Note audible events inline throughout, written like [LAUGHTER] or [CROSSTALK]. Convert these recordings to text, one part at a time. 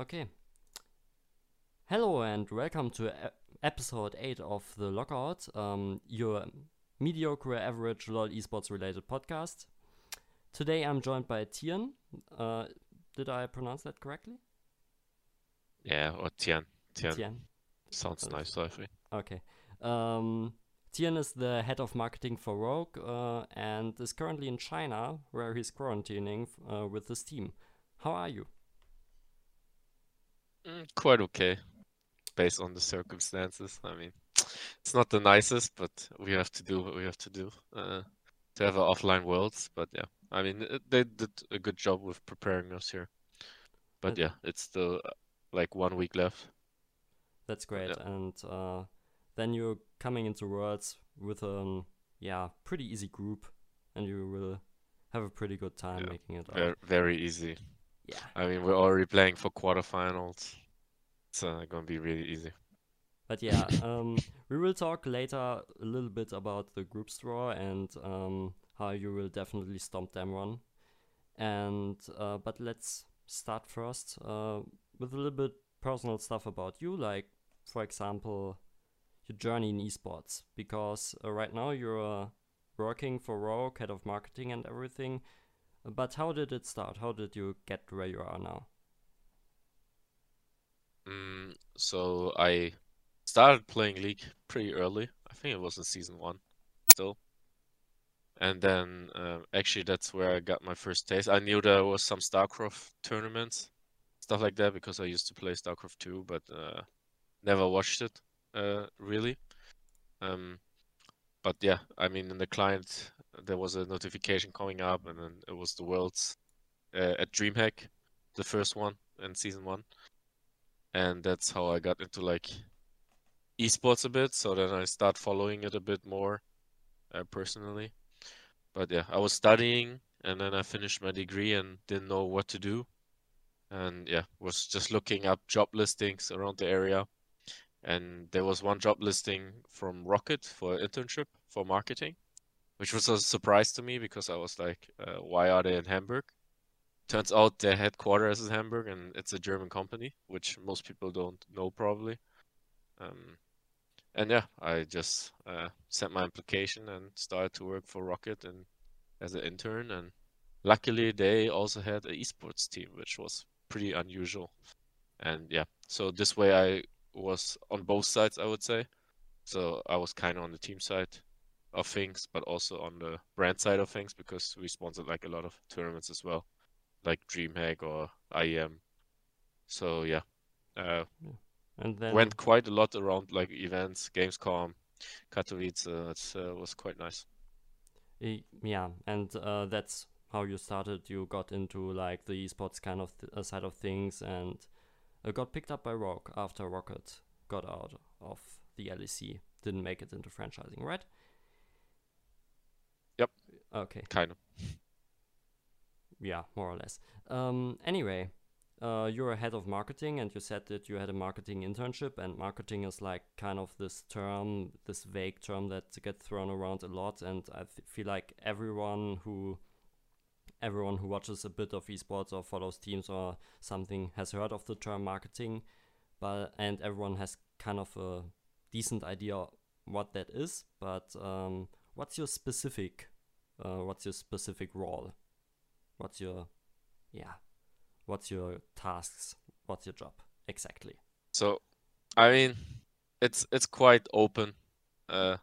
Okay. Hello and welcome to episode 8 of The Lockout, um, your mediocre average LOL esports related podcast. Today I'm joined by Tien. Uh, did I pronounce that correctly? Yeah, or Tien. Tien. Tien. Sounds Uh, nice, I. Okay. Um, Tien is the head of marketing for Rogue uh, and is currently in China where he's quarantining uh, with his team. How are you? Mm, quite okay, based on the circumstances. I mean, it's not the nicest, but we have to do what we have to do uh, to have an offline worlds. But yeah, I mean, they did a good job with preparing us here. But Uh, yeah, it's still uh, like one week left. That's great. Yeah. And uh, then you're coming into Worlds with a yeah pretty easy group, and you will have a pretty good time Yeah, making it. Very, very easy. Yeah. I mean, we're already playing for quarterfinals. It's uh, gonna be really easy. But yeah, [LAUGHS] um, we will talk later a little bit about the group draw and um, how you will definitely stomp Damwon. And uh, but let's start first uh, with a little bit personal stuff about you, like for example, your journey in esports. Because uh, right now you're uh, working for Rogue, head of marketing and everything. But how did it start? How did you get where you are now? Mm, so I started playing League pretty early. I think it was in season one still. And then um, actually that's where I got my first taste. I knew there was some StarCraft tournaments, stuff like that, because I used to play StarCraft 2, but uh, never watched it uh, really. Um, but yeah, I mean in the client there was a notification coming up, and then it was the Worlds uh, at DreamHack, the first one in season one and that's how I got into like esports a bit. So then I start following it a bit more uh, personally. But yeah, I was studying and then I finished my degree and didn't know what to do. And yeah, was just looking up job listings around the area. And there was one job listing from Roccat for an internship for marketing, which was a surprise to me because I was like, uh, why are they in Hamburg? Turns out their headquarters is Hamburg and it's a German company, which most people don't know probably. Um, and yeah, I just uh, sent my application and started to work for Roccat and as an intern. And luckily, they also had an esports team, which was pretty unusual. And yeah, so this way I was on both sides, I would say. So I was kind of on the team side of things, but also on the brand side of things because we sponsored like a lot of tournaments as well like DreamHack or IEM. So yeah, uh, And then went quite a lot around like events, Gamescom, Katowice. It uh, was quite nice. Yeah, and uh, that's how you started. You got into like the esports kind of th- uh, side of things, and got picked up by Rogue after Roccat got out of the LEC. Didn't make it into franchising, right? Yep. Okay. Kind of. [LAUGHS] Yeah, more or less. Um, anyway, uh, you're a head of marketing, and you said that you had a marketing internship, and marketing is like kind of this term, this vague term that gets thrown around a lot. And I feel like everyone who everyone who watches a bit of esports or follows teams or something has heard of the term marketing, but and everyone has kind of a decent idea what that is. But um, what's your specific, uh, what's your specific role? What's your, yeah, what's your tasks? What's your job exactly? So, I mean, it's it's quite open. Uh,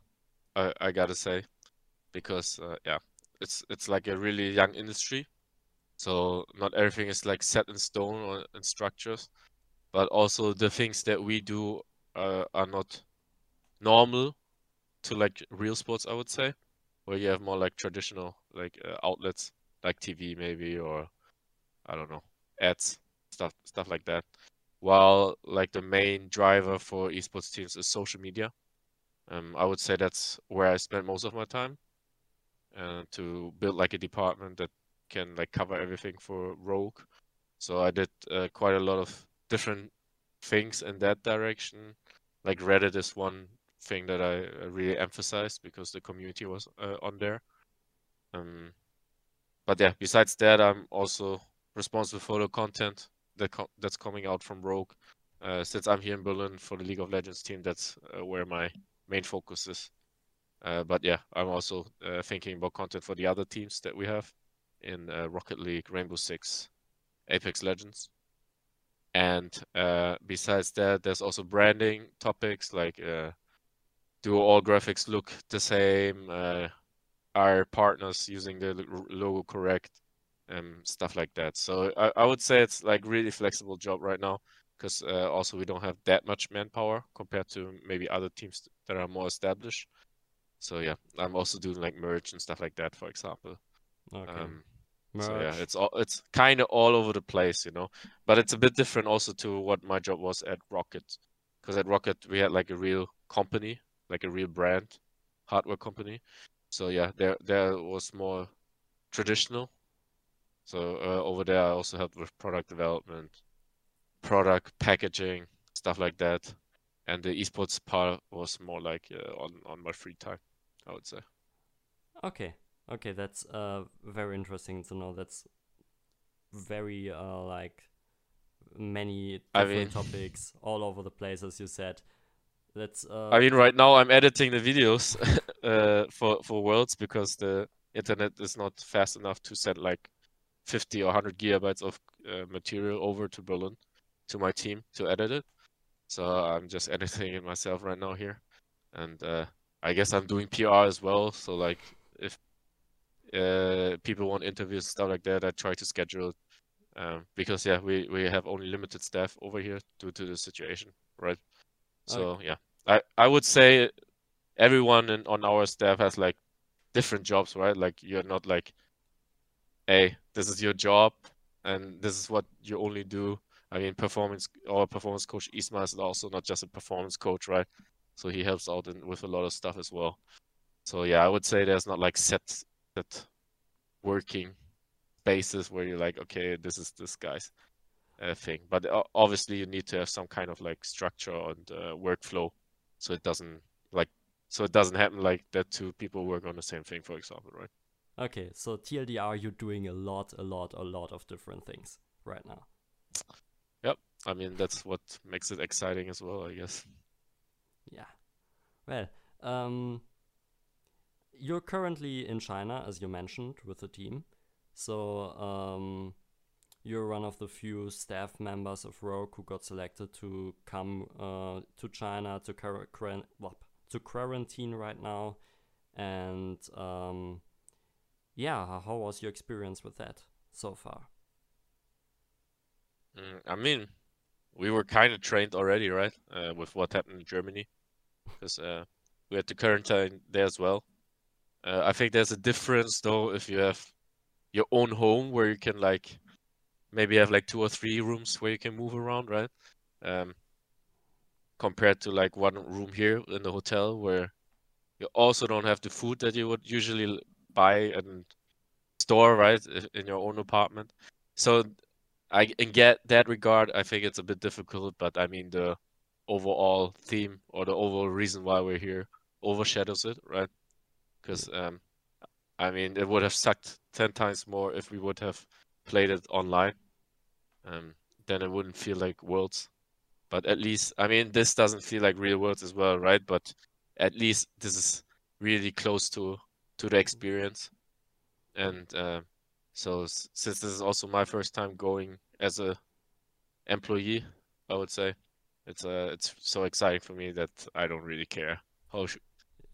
I I gotta say, because uh, yeah, it's it's like a really young industry, so not everything is like set in stone or in structures, but also the things that we do uh, are not normal to like real sports, I would say, where you have more like traditional like uh, outlets like TV maybe or I don't know ads stuff stuff like that. While like the main driver for esports teams is social media. Um, I would say that's where I spend most of my time, uh, to build like a department that can like cover everything for Rogue. So I did uh, quite a lot of different things in that direction. Like Reddit is one thing that I really emphasized because the community was uh, on there. Um, but yeah, besides that, I'm also responsible for the content that co that's coming out from Rogue. Uh, since I'm here in Berlin for the League of Legends team, that's uh, where my main focus is. Uh, but yeah, I'm also uh, thinking about content for the other teams that we have in uh, Rocket League, Rainbow Six, Apex Legends. And uh, besides that, there's also branding topics like do all graphics look the same? are partners using the logo correct? and stuff like that. So I, I would say it's like really flexible job right now because uh, also we don't have that much manpower compared to maybe other teams that are more established. So yeah, I'm also doing like merch and stuff like that, for example. Okay. Um, so yeah, it's all it's kind of all over the place, you know. But it's a bit different also to what my job was at Roccat, because at Roccat we had like a real company, like a real brand, hardware company. So yeah, there there was more traditional so uh, over there, I also helped with product development, product packaging, stuff like that. And the esports part was more like uh, on on my free time, I would say. Okay, okay, that's uh very interesting to know. That's very uh like many different I mean, topics all over the place, as you said. That's. Uh... I mean, right now I'm editing the videos [LAUGHS] uh, for for Worlds because the internet is not fast enough to send like 50 or 100 gigabytes of uh, material over to Berlin to my team to edit it. So I'm just [LAUGHS] editing it myself right now here. And uh, I guess I'm doing PR as well. So like if uh, people want interviews and stuff like that, I try to schedule it. Um, because yeah, we, we have only limited staff over here due to the situation, right? So okay. yeah, I, I would say everyone in, on our staff has like different jobs, right? Like you're not like hey, this is your job and this is what you only do. I mean, performance our performance coach Isma is also not just a performance coach, right? So he helps out in, with a lot of stuff as well. So yeah, I would say there's not like set set working basis where you're like, okay, this is this guy's uh, thing. But uh, obviously, you need to have some kind of like structure and uh, workflow, so it doesn't like so it doesn't happen like that two people work on the same thing, for example, right? Okay, so TLDR, you're doing a lot, a lot, a lot of different things right now. Yep, I mean that's what makes it exciting as well, I guess. Yeah, well, um, you're currently in China, as you mentioned, with the team. So um, you're one of the few staff members of Rogue who got selected to come uh, to China to, to quarantine right now, and um, yeah, how was your experience with that so far? Mm, I mean, we were kind of trained already, right, uh, with what happened in Germany, because uh, we had the quarantine there as well. Uh, I think there's a difference though if you have your own home where you can like maybe have like two or three rooms where you can move around, right? Um, compared to like one room here in the hotel where you also don't have the food that you would usually buy and store right in your own apartment. So I in get that regard, I think it's a bit difficult, but I mean the overall theme or the overall reason why we're here overshadows it, right? Because um, I mean it would have sucked ten times more if we would have played it online. Um, then it wouldn't feel like Worlds. But at least, I mean, this doesn't feel like real Worlds as well, right? But at least this is really close to to the experience. And uh, so since this is also my first time going as a employee, I would say it's uh it's so exciting for me that I don't really care how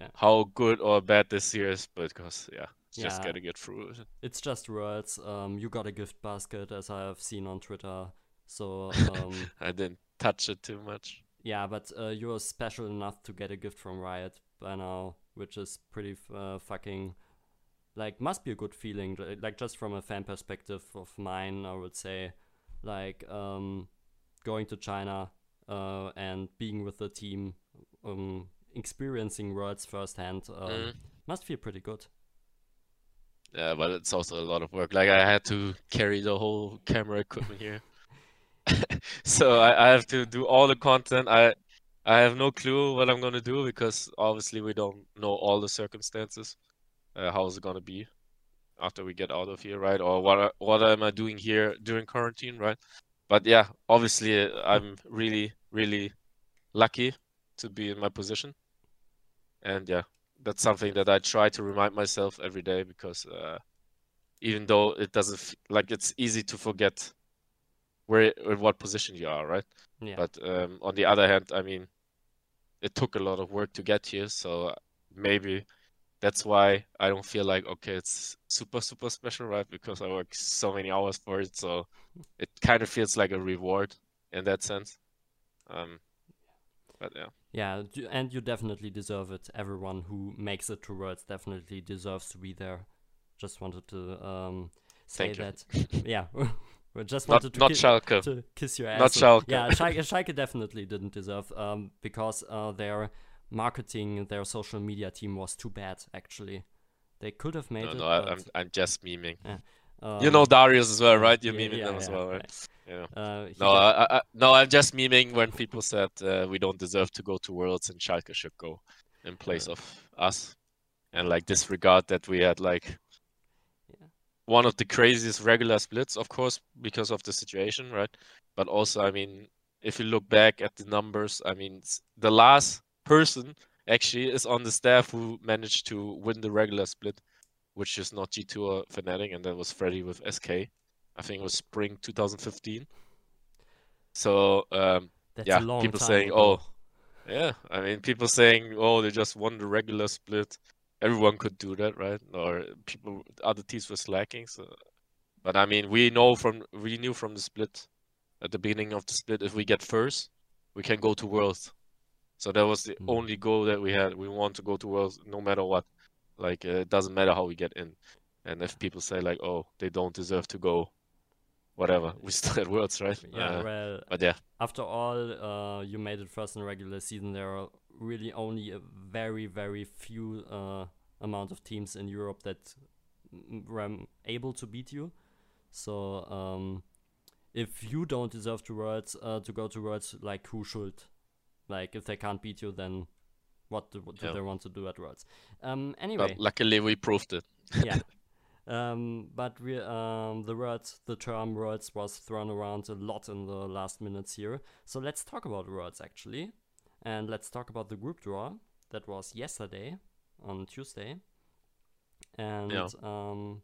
yeah. how good or bad this year is, because yeah, yeah. just gotta get through it. It's just words. Um, you got a gift basket as I have seen on Twitter. So um, [LAUGHS] I didn't touch it too much. Yeah, but uh, you're special enough to get a gift from Riot by now which is pretty uh, fucking like must be a good feeling like just from a fan perspective of mine i would say like um, going to china uh, and being with the team um, experiencing worlds firsthand uh, mm. must feel pretty good yeah but it's also a lot of work like i had to carry the whole camera equipment here [LAUGHS] so I, I have to do all the content i I have no clue what I'm gonna do because obviously we don't know all the circumstances. Uh, how is it gonna be after we get out of here, right? Or what what am I doing here during quarantine, right? But yeah, obviously uh, I'm really, really lucky to be in my position. And yeah, that's something that I try to remind myself every day because uh, even though it doesn't f- like it's easy to forget where in what position you are, right? Yeah. But um, on the other hand, I mean, it took a lot of work to get here, so maybe that's why I don't feel like okay, it's super super special, right? Because I work so many hours for it, so it kind of feels like a reward in that sense. Um, but yeah, Yeah, and you definitely deserve it. Everyone who makes it to Worlds definitely deserves to be there. Just wanted to um, say that. [LAUGHS] yeah, [LAUGHS] we just not wanted to, not ki- Schalke. to kiss your ass. Not Schalke. Yeah, Schalke, [LAUGHS] Schalke definitely didn't deserve um, because uh, their marketing, their social media team was too bad. Actually, they could have made No, it. no, but, I'm I'm just memeing. um, You know Darius as well, right? You're yeah, memeing yeah, them as well, right? right. Yeah. Uh, No, got- I, I, no, I'm just memeing when people said uh, we don't deserve to go to Worlds and Schalke should go in place of us, and like disregard that we had like Yeah. one of the craziest regular splits, of course, because of the situation, right? But also, I mean, if you look back at the numbers, I mean, the last person actually is on the staff who managed to win the regular split, which is not G2 or Fnatic, and that was Freddy with SK. I think it was spring 2015. So um, that's yeah, a long people saying, ago. "Oh, yeah." I mean, people saying, "Oh, they just won the regular split." Everyone could do that, right? Or people, other teams were slacking. So, but I mean, we know from we knew from the split at the beginning of the split, if we get first, we can go to Worlds. So that was the Mm. only goal that we had. We want to go to Worlds no matter what. Like uh, it doesn't matter how we get in. And if people say like, "Oh, they don't deserve to go," whatever, we [LAUGHS] still at Worlds, right? Yeah, Uh, well, but yeah, after all, uh, you made it first in the regular season. There are really only a very, very few uh, amount of teams in Europe that were able to beat you. So um, if you don't deserve to worlds uh, to go to worlds, like who should? Like if they can't beat you, then what do, what do Yeah. they want to do at worlds? Um, anyway, but luckily we proved it. yeah. [LAUGHS] Um, but we, um, the word, the term words was thrown around a lot in the last minutes here. So let's talk about words actually, and let's talk about the group draw that was yesterday on Tuesday. And Yeah. um,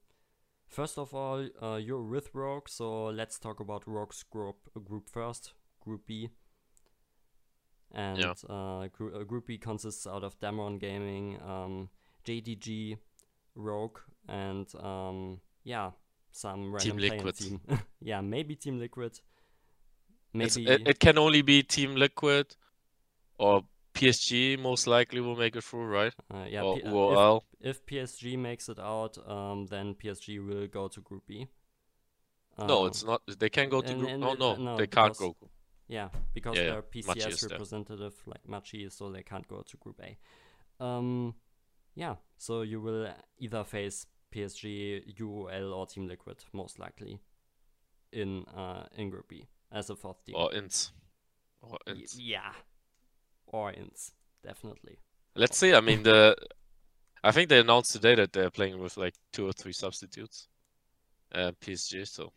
first of all, uh, you're with Rogue, so let's talk about Rogue's group group first, Group B. And Yeah. uh, group, group B consists out of Damwon Gaming, um, JDG, Rogue, and um, yeah, some random playing Liquid. team. [LAUGHS] yeah, maybe Team Liquid. Maybe it, it can only be Team Liquid or PSG most likely will make it through, right? uh, yeah. or P- uh, if, if PSG makes it out, um, then PSG will go to Group B. no, Um, it's not. They can go to and- group. and no, no, uh, no, they can't go. Yeah, because Yeah, they're PCS there. representative like Machi, so they can't go to Group A. Um, yeah, so you will either face PSG, UOL, or Team Liquid most likely in uh in Group B as a fourth team. Or ins. Or Y- yeah, or ins definitely. Let's see. I mean, the. I think they announced today that they're playing with like two or three substitutes. Uh, PSG, so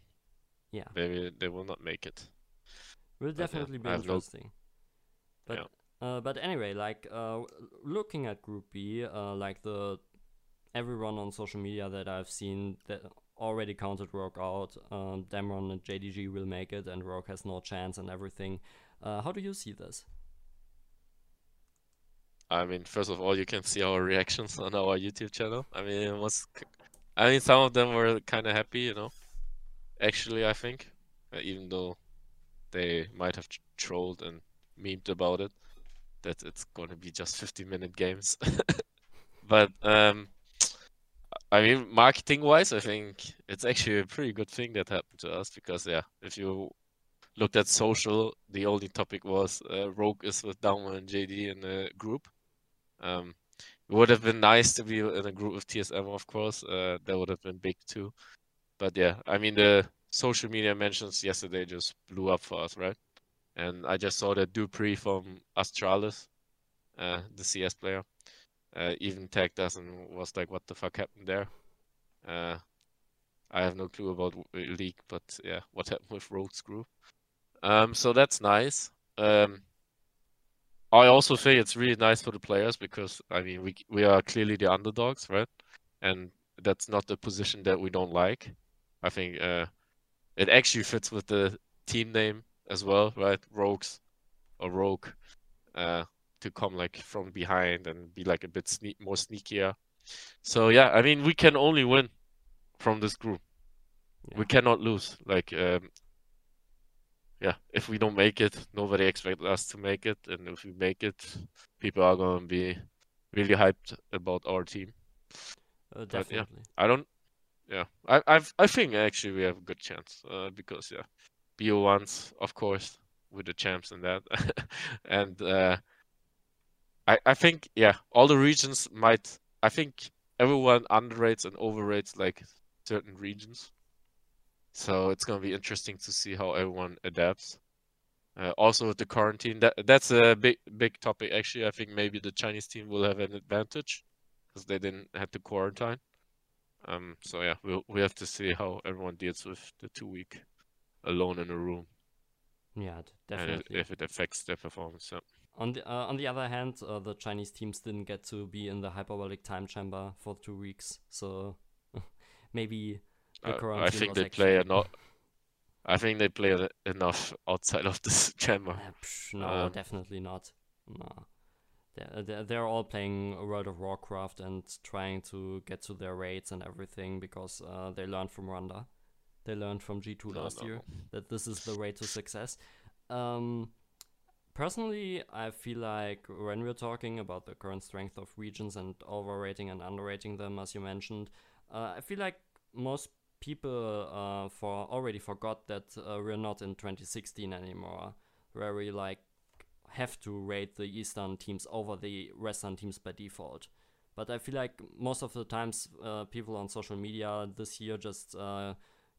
Yeah, maybe they will not make it. Will yeah, definitely be I interesting. But Yeah. uh, but anyway, like uh, looking at Group B, uh, like the everyone on social media that I've seen that already counted Rogue out. Um, Damwon and JDG will make it, and Rogue has no chance and everything. Uh, how do you see this? I mean, first of all, you can see our reactions on our YouTube channel. I mean, it was. k- I mean, some of them were kind of happy, you know. Actually, I think, uh, even though they might have trolled and memed about it, that it's going to be just 50-minute games. [LAUGHS] But um, I mean, marketing-wise, I think it's actually a pretty good thing that happened to us because, yeah, if you looked at social, the only topic was uh, Rogue is with Damwon and JD in a group. Um, it would have been nice to be in a group with TSM, of course. Uh, that would have been big too. But yeah, I mean, the social media mentions yesterday just blew up for us, right? And I just saw that dupreeh from Astralis, uh, the CS player, uh, even tagged us and was like, "What the fuck happened there?" Uh, I have no clue about uh, League, but yeah, what happened with Rogue's group? Um, so that's nice. Um, I also think it's really nice for the players because I mean we we are clearly the underdogs, right? And that's not the position that we don't like. I think uh, it actually fits with the team name as well, right? Rogues or Rogue, uh, to come like from behind and be like a bit sneak more sneakier. So yeah, I mean we can only win from this group. Yeah. We cannot lose. Like um, yeah, if we don't make it, nobody expects us to make it, and if we make it, people are gonna be really hyped about our team. Uh, But, yeah. definitely. I don't. Yeah, I I've, I think actually we have a good chance. Uh, because yeah, BO ones of course with the champs and that, [LAUGHS] and uh, I I think yeah all the regions might. I think everyone underrates and overrates like certain regions. So it's gonna be interesting to see how everyone adapts. Uh, also with the quarantine, that that's a big big topic actually. I think maybe the Chinese team will have an advantage because they didn't have to quarantine. Um, so yeah, we'll we have to see how everyone deals with the two week alone in a room Yeah, d- and it, definitely. if it affects their performance. Yeah. On the uh, on the other hand, uh, the Chinese teams didn't get to be in the hyperbolic time chamber for two weeks, so [LAUGHS] maybe the Uh, [LAUGHS] I think they play enough. I think they play enough outside of this [LAUGHS] chamber. Uh, no, Um, definitely not. No. They're, they're, all playing World of Warcraft and trying to get to their raids and everything because uh, they learned from Ronda. They learned from G2 No, last no, year that this is the way to success. Um, personally, I feel like when we're talking about the current strength of regions and overrating and underrating them, as you mentioned, uh, I feel like most people uh, for already forgot that uh, we're not in 2016 anymore, where we like have to rate the Eastern teams over the Western teams by default. But I feel like most of the times uh, people on social media this year just uh,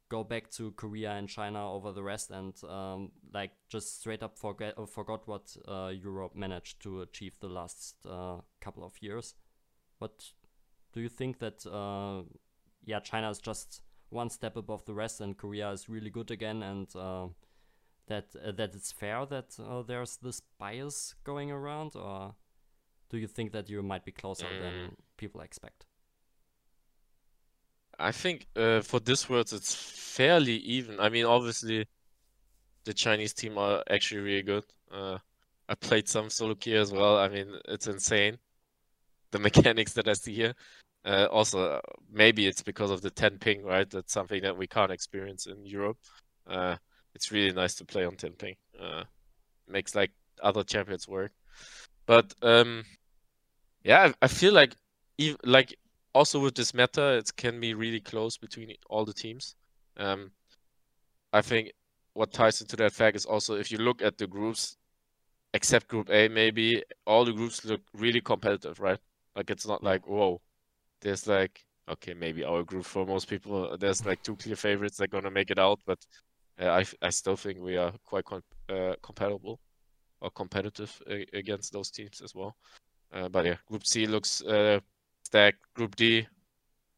go back to Korea and China over the rest and um, like just straight up forget uh, forgot what uh, Europe managed to achieve the last uh, couple of years. But do you think that uh, yeah China is just one step above the rest and Korea is really good again and that uh, that it's fair that uh, there's this bias going around or do you think that you might be closer than people expect? I think uh, for this world it's fairly even. I mean, obviously, the Chinese team are actually really good. Uh, I played some solo queue as well. I mean, it's insane the [LAUGHS] mechanics that I see here. Uh, also, uh, maybe it's because of the 10 ping, right? That's something that we can't experience in Europe. It's really nice to play on 10. Uh, makes like other champions work. But um, yeah, I, I feel like even like also with this meta, it can be really close between all the teams. Um, I think what ties into that fact is also if you look at the groups, except Group A, maybe all the groups look really competitive, right? Like it's not like whoa, there's like okay, maybe our group for most people, there's like two clear favorites that are gonna make it out, but I I still think we are quite com uh, compatible or competitive against those teams as well. Uh, but yeah, Group C looks uh, stacked. Group D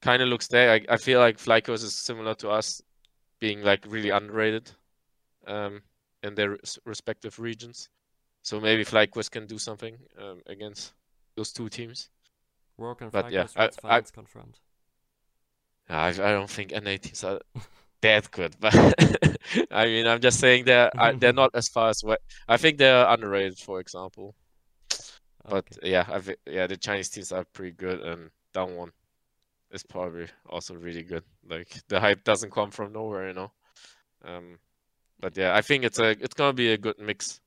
kind of looks there. I, I feel like FlyQuest is similar to us, being like really underrated um, in their res- respective regions. So maybe FlyQuest can do something um, against those two teams. Work and But yeah, I- I- confirmed. I, I don't think NA teams are [LAUGHS] that good, [LAUGHS] but I mean, I'm just saying they're they're not as far as what I think they're underrated, for example. But Okay. yeah, I yeah, the Chinese teams are pretty good, and down one is probably also really good. Like the hype doesn't come from nowhere, you know. Um, but yeah, I think it's a it's gonna be a good mix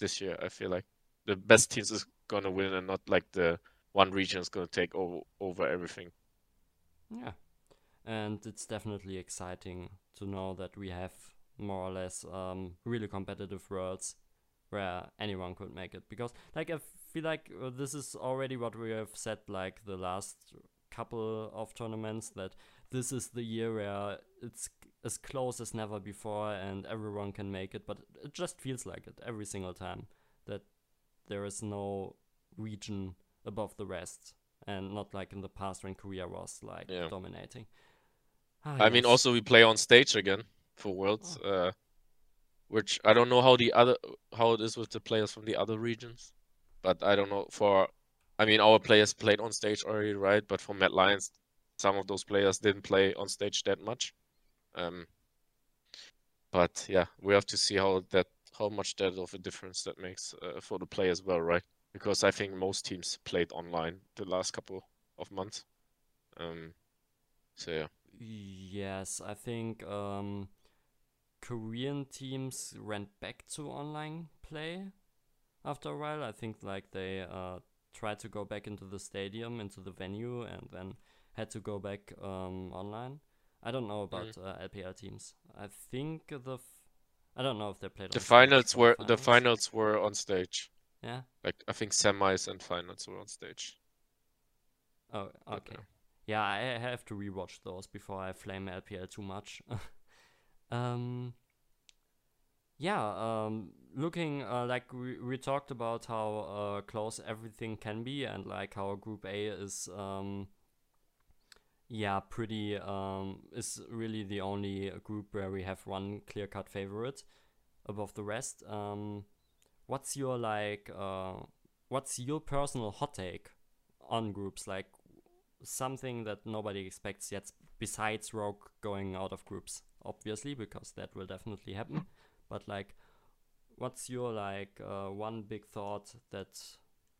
this year. I feel like the best teams is gonna win, and not like the one region is gonna take over over everything. Yeah. And it's definitely exciting to know that we have more or less um, really competitive worlds where anyone could make it. Because, like, I feel like uh, this is already what we have said, like, the last couple of tournaments, that this is the year where it's as close as never before and everyone can make it. But it just feels like it every single time that there is no region above the rest. And not like in the past when Korea was like Yeah. dominating. Ah, I mean, also we play on stage again for Worlds, uh, which I don't know how the other how it is with the players from the other regions, but I don't know for. I mean, our players played on stage already, right? But for Mad Lions, some of those players didn't play on stage that much. Um, but yeah, we have to see how that how much that of a difference that makes uh, for the play as well, right? Because I think most teams played online the last couple of months. Um, so yeah. Yes, I think um, Korean teams went back to online play after a while. I think like they uh, tried to go back into the stadium, into the venue, and then had to go back um, online. I don't know about Mm. uh, LPL teams. I think the f- I don't know if they played The finals were the finals were on stage. Yeah. Like I think semis and finals were on stage. Oh, okay. Yeah, I have to rewatch those before I flame LPL too much. [LAUGHS] um, yeah, um, looking uh, like we, we talked about how uh, close everything can be and like how Group A is, um, yeah, pretty, um, is really the only group where we have one clear cut favorite above the rest. Um, what's your like, uh, what's your personal hot take on groups? Like, something that nobody expects yet besides Rogue going out of groups, obviously, because that will definitely happen. [LAUGHS] But like, what's your like uh, one big thought that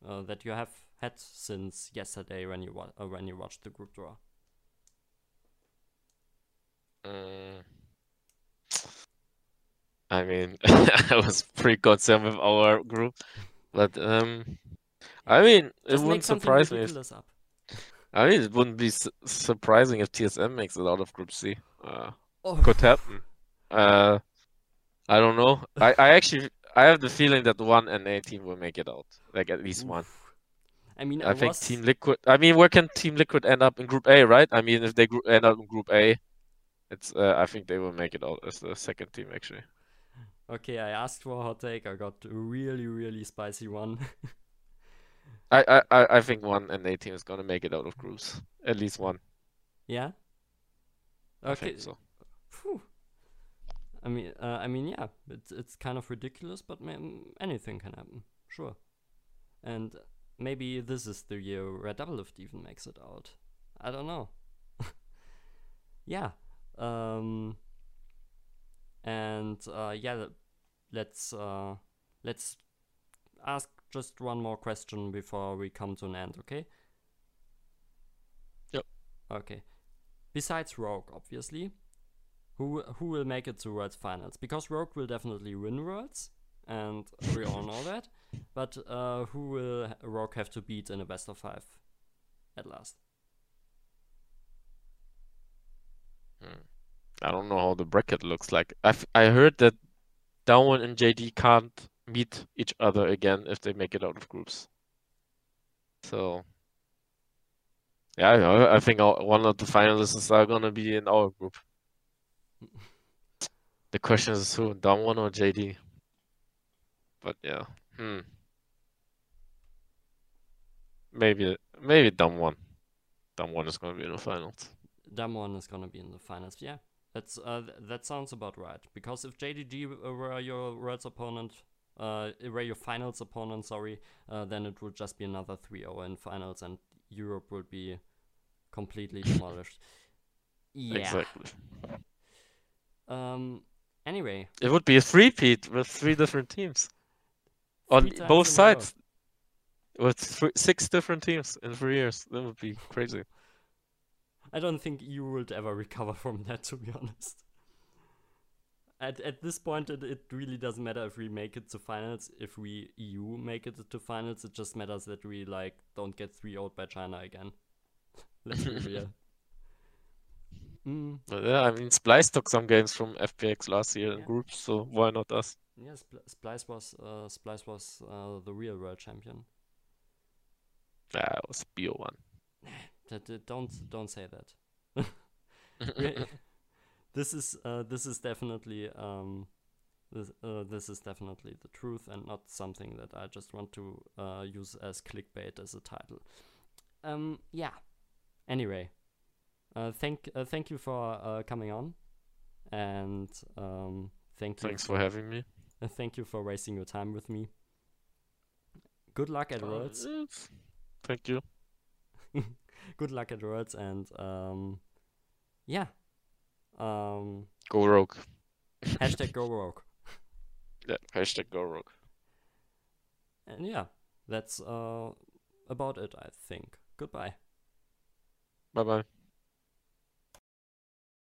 uh, that you have had since yesterday when you wa- uh, when you watched the group draw? Mm. I mean, [LAUGHS] I was pretty concerned with our group, but um, I mean, it Just wouldn't surprise me. If, up. I mean, it wouldn't be su surprising if TSM makes it out of Group C. Uh, Oh, could happen. Uh, I don't know. I, I actually I have the feeling that one NA team will make it out, like at least one. I mean, I I, think was Team Liquid. I mean, where can Team Liquid end up in Group A, right? I mean, if they end up in Group A, it's. Uh, I think they will make it out as the second team actually. Okay. I asked for a hot take. I got a really really spicy one. [LAUGHS] I, I, I I think one NA team is gonna make it out of groups. At least one. yeah. I Okay. think so. Phew. I mean, uh, I mean, yeah, it's it's kind of ridiculous, but anything can happen, sure. And maybe this is the year where Doublelift even makes it out. I don't know. [LAUGHS] yeah. Um. And uh, yeah, let's uh, let's ask just one more question before we come to an end, okay? Yep. Okay. Besides Rogue, obviously, who who will make it to Worlds finals? Because Rogue will definitely win Worlds, and we all know [LAUGHS] that. But uh, who will Rogue have to beat in a best of five at last? Hmm. I don't know how the bracket looks like. I've I heard that Damwon and JD can't meet each other again if they make it out of groups. So yeah, I, I think one of the finalists are gonna be in our group. The question is who, Damwon or JD? But yeah, hmm. Maybe maybe Damwon. Damwon is gonna be in the finals. Damwon is gonna be in the finals. Yeah, that's uh, th- that sounds about right. Because if JDG were your Worlds opponent, uh, were your finals opponent, sorry, uh, then it would just be another 3-0 in finals, and Europe would be completely [COUGHS] demolished. Yeah. Exactly. Um. Anyway, It would be a three-peat with three different teams on both sides with six different teams in three years. That would be crazy. I don't think you would ever recover from that, to be [LAUGHS] honest. At at this point, it, it really doesn't matter if we make it to finals. If we EU make it to finals, it just matters that we like don't get 3 0 by China again. [LAUGHS] Let's be real. [LAUGHS] Mm, yeah, I mean, Splyce took some games from FPX last year in Yeah. groups, so why not us? yeah, Spl- Splyce was uh, Splyce was uh, the real world champion. Yeah, it was Bio one. Don't don't say that. [LAUGHS] This is uh, this is definitely um, this uh, this is definitely the truth and not something that I just want to uh, use as clickbait as a title. Um, yeah. Anyway, uh, thank uh, thank you for uh, coming on, and um, Thank you. Thanks for having me. Thank you for wasting your time with me. Good luck at Worlds. eh, Thank you. [LAUGHS] [LAUGHS] Good luck at Worlds, and um, yeah. Um, Go rogue. hashtag go [LAUGHS] rogue. Yeah, hashtag go rogue. And yeah, that's uh about it. I think. Goodbye. Bye bye.